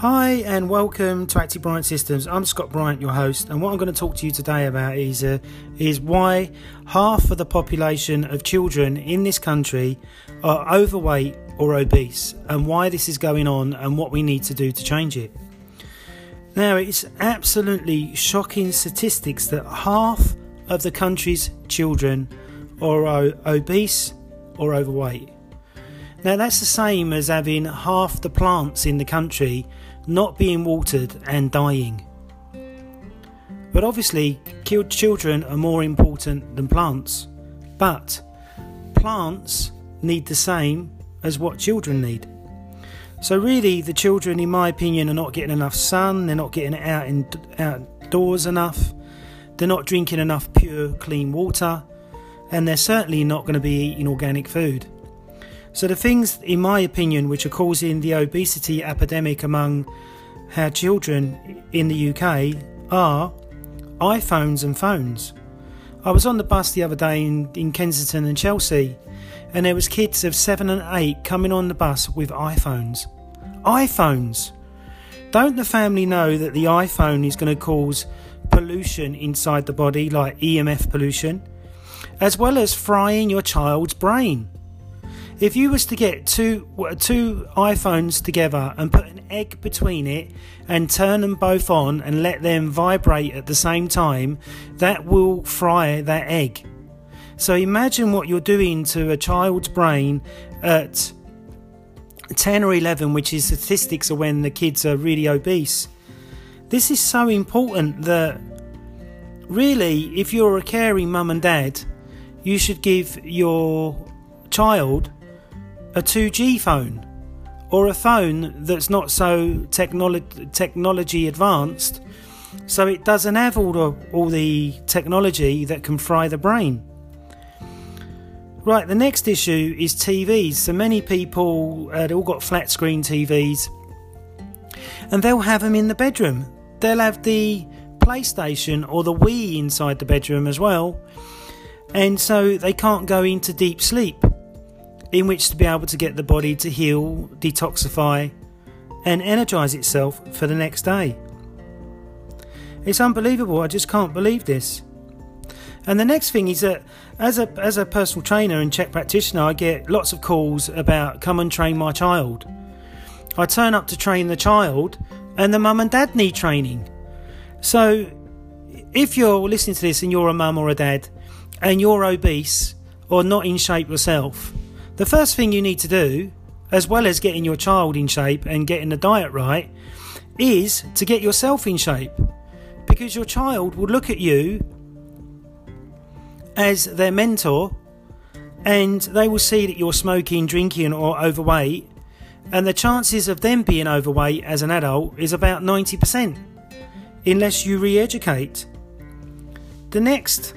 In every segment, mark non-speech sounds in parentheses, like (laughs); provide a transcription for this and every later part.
Hi, and welcome to Active Bryant Systems. I'm Scott Bryant, your host, and what I'm going to talk to you today about is uh, is why half of the population of children in this country are overweight or obese, and why this is going on, and what we need to do to change it. Now, it's absolutely shocking statistics that half of the country's children are obese or overweight. Now, that's the same as having half the plants in the country not being watered and dying. But obviously, killed children are more important than plants. But plants need the same as what children need. So, really, the children, in my opinion, are not getting enough sun, they're not getting out in, outdoors enough, they're not drinking enough pure, clean water, and they're certainly not going to be eating organic food. So, the things, in my opinion, which are causing the obesity epidemic among our children in the UK are iPhones and phones. I was on the bus the other day in, in Kensington and Chelsea, and there was kids of seven and eight coming on the bus with iPhones. iPhones! Don't the family know that the iPhone is going to cause pollution inside the body, like EMF pollution, as well as frying your child's brain? If you was to get two two iPhones together and put an egg between it and turn them both on and let them vibrate at the same time, that will fry that egg. So imagine what you're doing to a child's brain at 10 or 11, which is statistics of when the kids are really obese. This is so important that really, if you're a caring mum and dad, you should give your child a 2G phone or a phone that's not so technolo- technology advanced so it doesn't have all the, all the technology that can fry the brain. Right, the next issue is TVs. So many people, uh, all got flat screen TVs and they'll have them in the bedroom. They'll have the PlayStation or the Wii inside the bedroom as well, and so they can't go into deep sleep in which to be able to get the body to heal, detoxify, and energize itself for the next day. It's unbelievable. I just can't believe this. And the next thing is that as a as a personal trainer and CHEK practitioner, I get lots of calls about come and train my child. I turn up to train the child, and the mum and dad need training. So, if you're listening to this and you're a mum or a dad, and you're obese or not in shape yourself, the first thing you need to do, as well as getting your child in shape and getting the diet right, is to get yourself in shape. Because your child will look at you as their mentor and they will see that you're smoking, drinking, or overweight, and the chances of them being overweight as an adult is about 90% unless you re educate. The next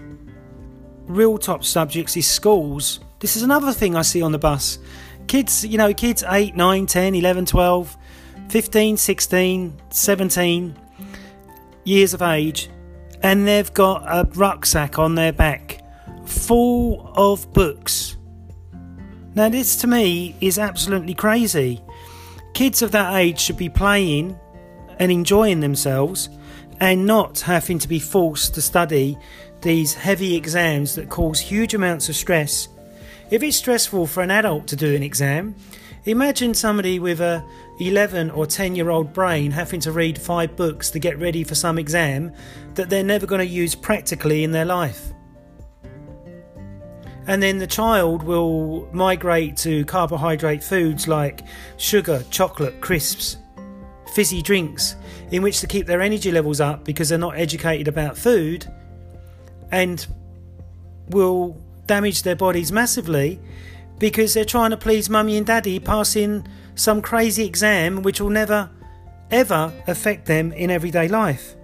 real top subjects is schools this is another thing I see on the bus. Kids, you know, kids 8, 9, 10, 11, 12, 15, 16, 17 years of age, and they've got a rucksack on their back full of books. Now, this to me is absolutely crazy. Kids of that age should be playing and enjoying themselves and not having to be forced to study these heavy exams that cause huge amounts of stress if it's stressful for an adult to do an exam, imagine somebody with a 11 or 10 year old brain having to read five books to get ready for some exam that they're never going to use practically in their life. And then the child will migrate to carbohydrate foods like sugar, chocolate, crisps, fizzy drinks, in which to keep their energy levels up because they're not educated about food, and will damage their bodies massively because they're trying to please mummy and daddy, passing some crazy exam which will never ever affect them in everyday life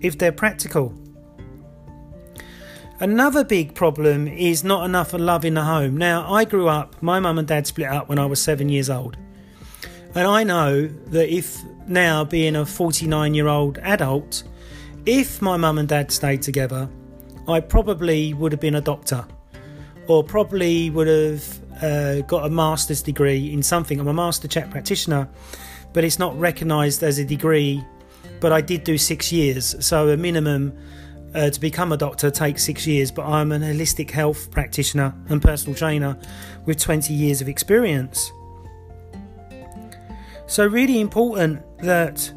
if they're practical. Another big problem is not enough love in the home. Now, I grew up, my mum and dad split up when I was seven years old. And I know that if now, being a 49 year old adult, if my mum and dad stayed together, I probably would have been a doctor or probably would have uh, got a master's degree in something. I'm a master CHEK practitioner. but it's not recognised as a degree. But I did do six years, so a minimum uh, to become a doctor takes six years. But I'm an holistic health practitioner and personal trainer with 20 years of experience. So, really important that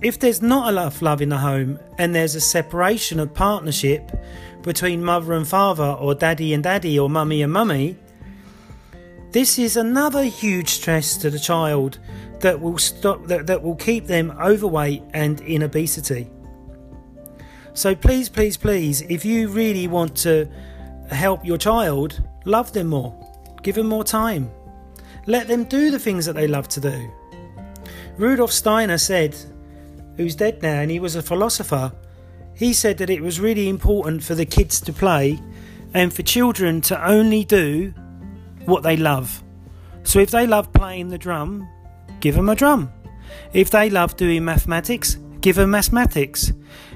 if there's not enough love in the home and there's a separation of partnership between mother and father, or daddy and daddy, or mummy and mummy, this is another huge stress to the child that will stop that, that will keep them overweight and in obesity. So please, please, please, if you really want to help your child, love them more. Give them more time. Let them do the things that they love to do. Rudolf Steiner said, who's dead now, and he was a philosopher, he said that it was really important for the kids to play and for children to only do what they love. So if they love playing the drum, give them a drum. If they love doing mathematics, give them mathematics.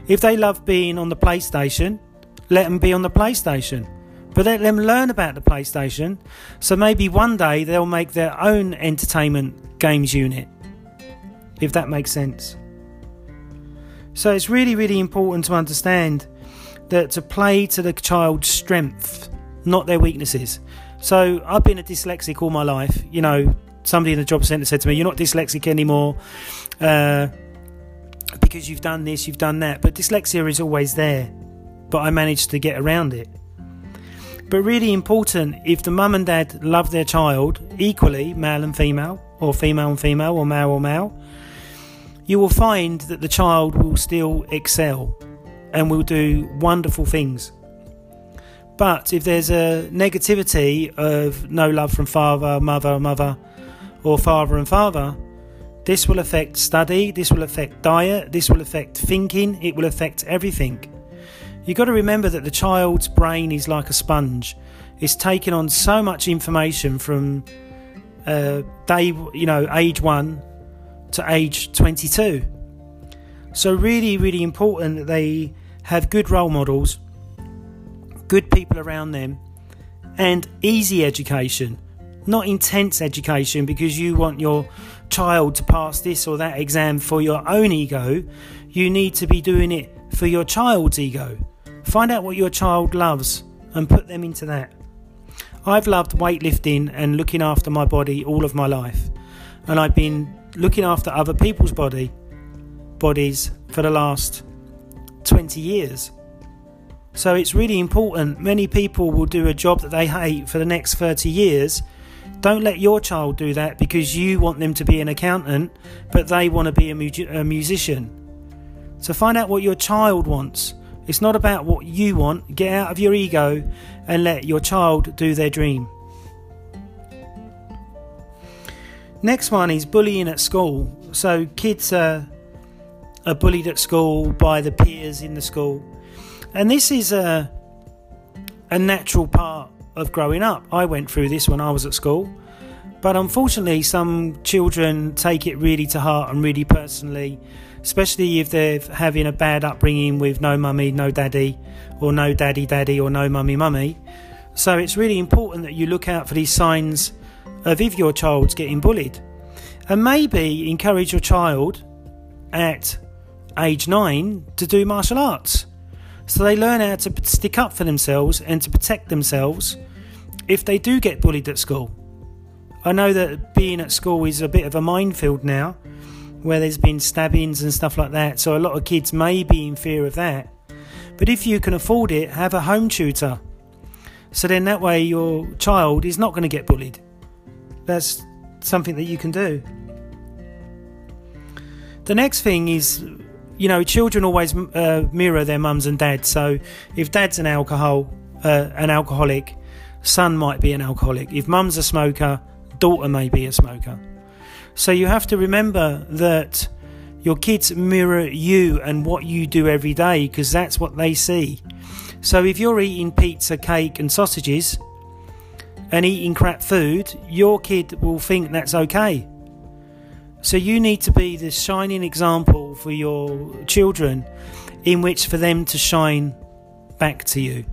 If they love being on the PlayStation, let them be on the PlayStation. But let them learn about the PlayStation so maybe one day they'll make their own entertainment games unit. If that makes sense. So it's really, really important to understand that to play to the child's strength, not their weaknesses. So I've been a dyslexic all my life. You know, somebody in the job centre said to me, "You're not dyslexic anymore uh, because you've done this, you've done that." But dyslexia is always there. But I managed to get around it. But really important, if the mum and dad love their child equally, male and female, or female and female, or male or male, you will find that the child will still excel and will do wonderful things. But if there's a negativity of no love from father, mother, mother, or father and father, this will affect study, this will affect diet, this will affect thinking, it will affect everything. You've got to remember that the child's brain is like a sponge. It's taking on so much information from uh, day, you know, age one to age 22. So, really, really important that they have good role models, good people around them, and easy education, not intense education because you want your child to pass this or that exam for your own ego. You need to be doing it for your child's ego. Find out what your child loves and put them into that. I've loved weightlifting and looking after my body all of my life, and I've been looking after other people's body bodies for the last 20 years. So it's really important. Many people will do a job that they hate for the next 30 years. Don't let your child do that because you want them to be an accountant, but they want to be a, mu- a musician. So find out what your child wants. It's not about what you want. Get out of your ego and let your child do their dream. Next one is bullying at school. So kids are, are bullied at school by the peers in the school, and this is a a natural part of growing up. I went through this when I was at school, but unfortunately, some children take it really to heart and really personally, especially if they're having a bad upbringing with no mummy, no daddy, or no daddy, daddy, or no mummy, mummy. So it's really important that you look out for these signs of if your child's getting bullied. And maybe encourage your child at age nine to do martial arts. So they learn how to stick up for themselves and to protect themselves if they do get bullied at school. I know that being at school is a bit of a minefield now, where there's been stabbings and stuff like that, so a lot of kids may be in fear of that. But if you can afford it, have a home tutor. So then that way your child is not going to get bullied that's something that you can do. The next thing is, you know, children always uh, mirror their mums and dads. So if dad's an alcohol, uh, an alcoholic, son might be an alcoholic. If mum's a smoker, daughter may be a smoker. So you have to remember that your kids mirror you and what you do every day because that's what they see. So if you're eating pizza, cake, and sausages, and eating crap food, your kid will think that's okay. So you need to be the shining example for your children in which for them to shine back to you.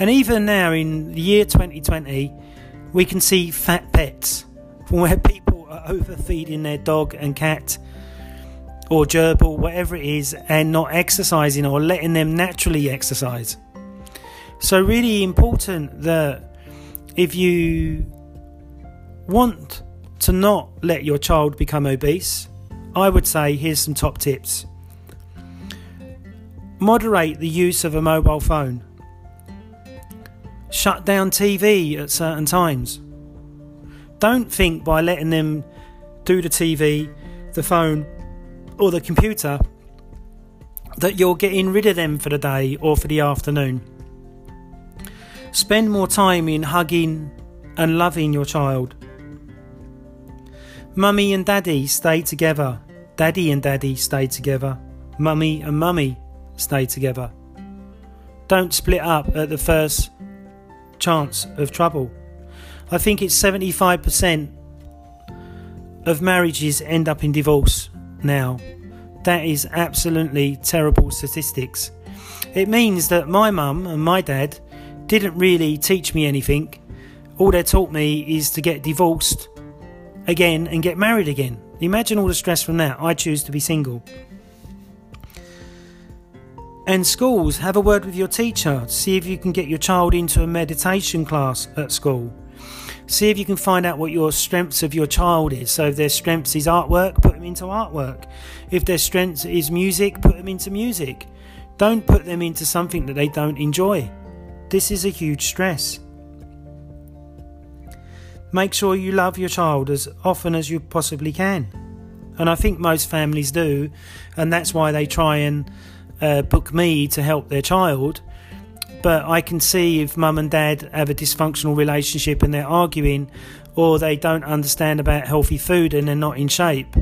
And even now in the year 2020, We can see fat pets from (laughs) where people are overfeeding their dog and cat or gerbil, whatever it is, and not exercising or letting them naturally exercise. So, really important that if you want to not let your child become obese, I would say here's some top tips. Moderate the use of a mobile phone. Shut down TV at certain times. Don't think by letting them do the TV, the phone, or the computer that you're getting rid of them for the day or for the afternoon. Spend more time in hugging and loving your child. Mummy and daddy stay together. Daddy and daddy stay together. Mummy and mummy stay together. Don't split up at the first chance of trouble. I think it's 75% of marriages end up in divorce now. That is absolutely terrible statistics. It means that my mum and my dad didn't really teach me anything. All they taught me is to get divorced again and get married again. Imagine all the stress from that. I choose to be single. And schools, have a word with your teacher. See if you can get your child into a meditation class at school. See if you can find out what your strengths of your child is. So if their strengths is artwork, put them into artwork. If their strength is music, put them into music. Don't put them into something that they don't enjoy. This is a huge stress. Make sure you love your child as often as you possibly can. And I think most families do, and that's why they try and uh, book me to help their child but I can see if mum and dad have a dysfunctional relationship and they're arguing or they don't understand about healthy food and they're not in shape,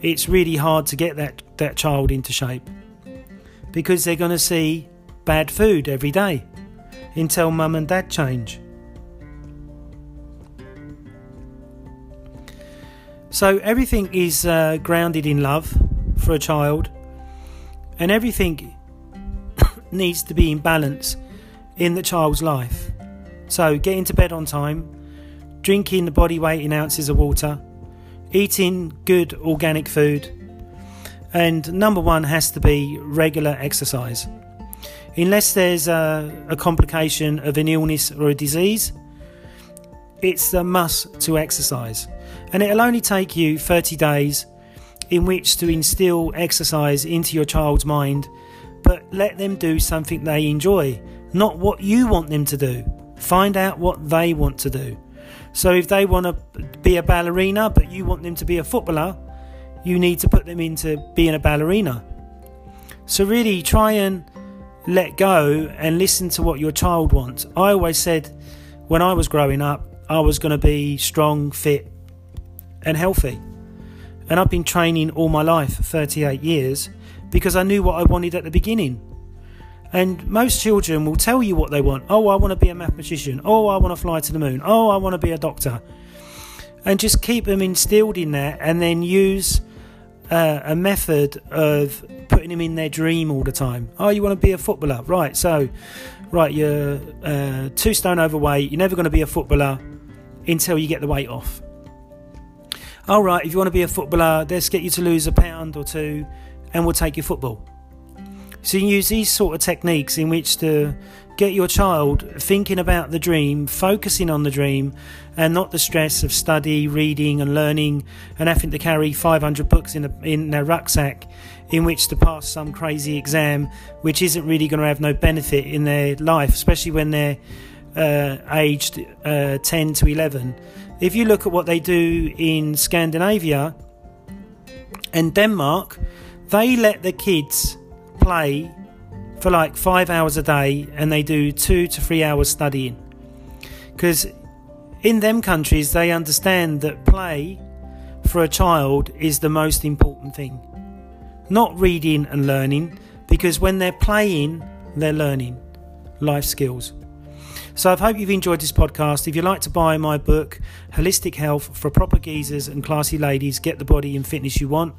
it's really hard to get that, that child into shape because they're going to see bad food every day until mum and dad change. So everything is uh, grounded in love for a child, and everything (coughs) needs to be in balance in the child's life. So, getting to bed on time, drinking the body weight in ounces of water, eating good organic food, and number one has to be regular exercise. Unless there's a, a complication of an illness or a disease, it's a must to exercise. And it'll only take you 30 days in which to instill exercise into your child's mind, but let them do something they enjoy not what you want them to do. Find out what they want to do. So if they want to be a ballerina, but you want them to be a footballer, you need to put them into being a ballerina. So really try and let go and listen to what your child wants. I always said when I was growing up, I was going to be strong, fit, and healthy. And I've been training all my life, 38 years, because I knew what I wanted at the beginning. And most children will tell you what they want. Oh, I want to be a mathematician. Oh, I want to fly to the moon. Oh, I want to be a doctor. And just keep them instilled in that and then use uh, a method of putting them in their dream all the time. Oh, you want to be a footballer? Right, so, right, you're uh, two stone overweight. You're never going to be a footballer until you get the weight off. All right, if you want to be a footballer, let's get you to lose a pound or two and we'll take your football. So you use these sort of techniques in which to get your child thinking about the dream, focusing on the dream, and not the stress of study, reading, and learning, and having to carry 500 books in, a, in their rucksack in which to pass some crazy exam, which isn't really going to have no benefit in their life, especially when they're uh, aged uh, 10 to 11. If you look at what they do in Scandinavia and Denmark, they let the kids play for like five hours a day and they do two to three hours studying. Because in them countries, they understand that play for a child is the most important thing. Not reading and learning, because when they're playing, they're learning life skills. So I hope you've enjoyed this podcast. If you'd like to buy my book, Holistic Health for Proper Geezers and Classy Ladies, Get the Body and Fitness You Want,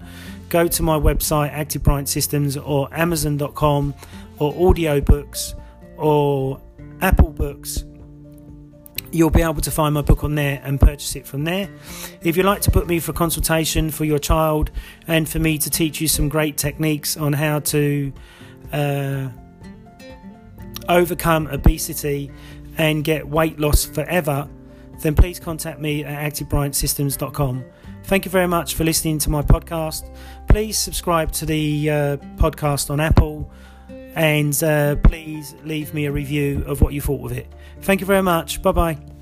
go to my website, Active Bryant Systems, or Amazon.com, or audiobooks, or Apple Books, you'll be able to find my book on there and purchase it from there. If you'd like to book me for consultation for your child and for me to teach you some great techniques on how to uh, overcome obesity and get weight loss forever, then please contact me at activebryantsystems.com. Thank you very much for listening to my podcast. Please subscribe to the uh, podcast on Apple and uh, please leave me a review of what you thought of it. Thank you very much. Bye bye.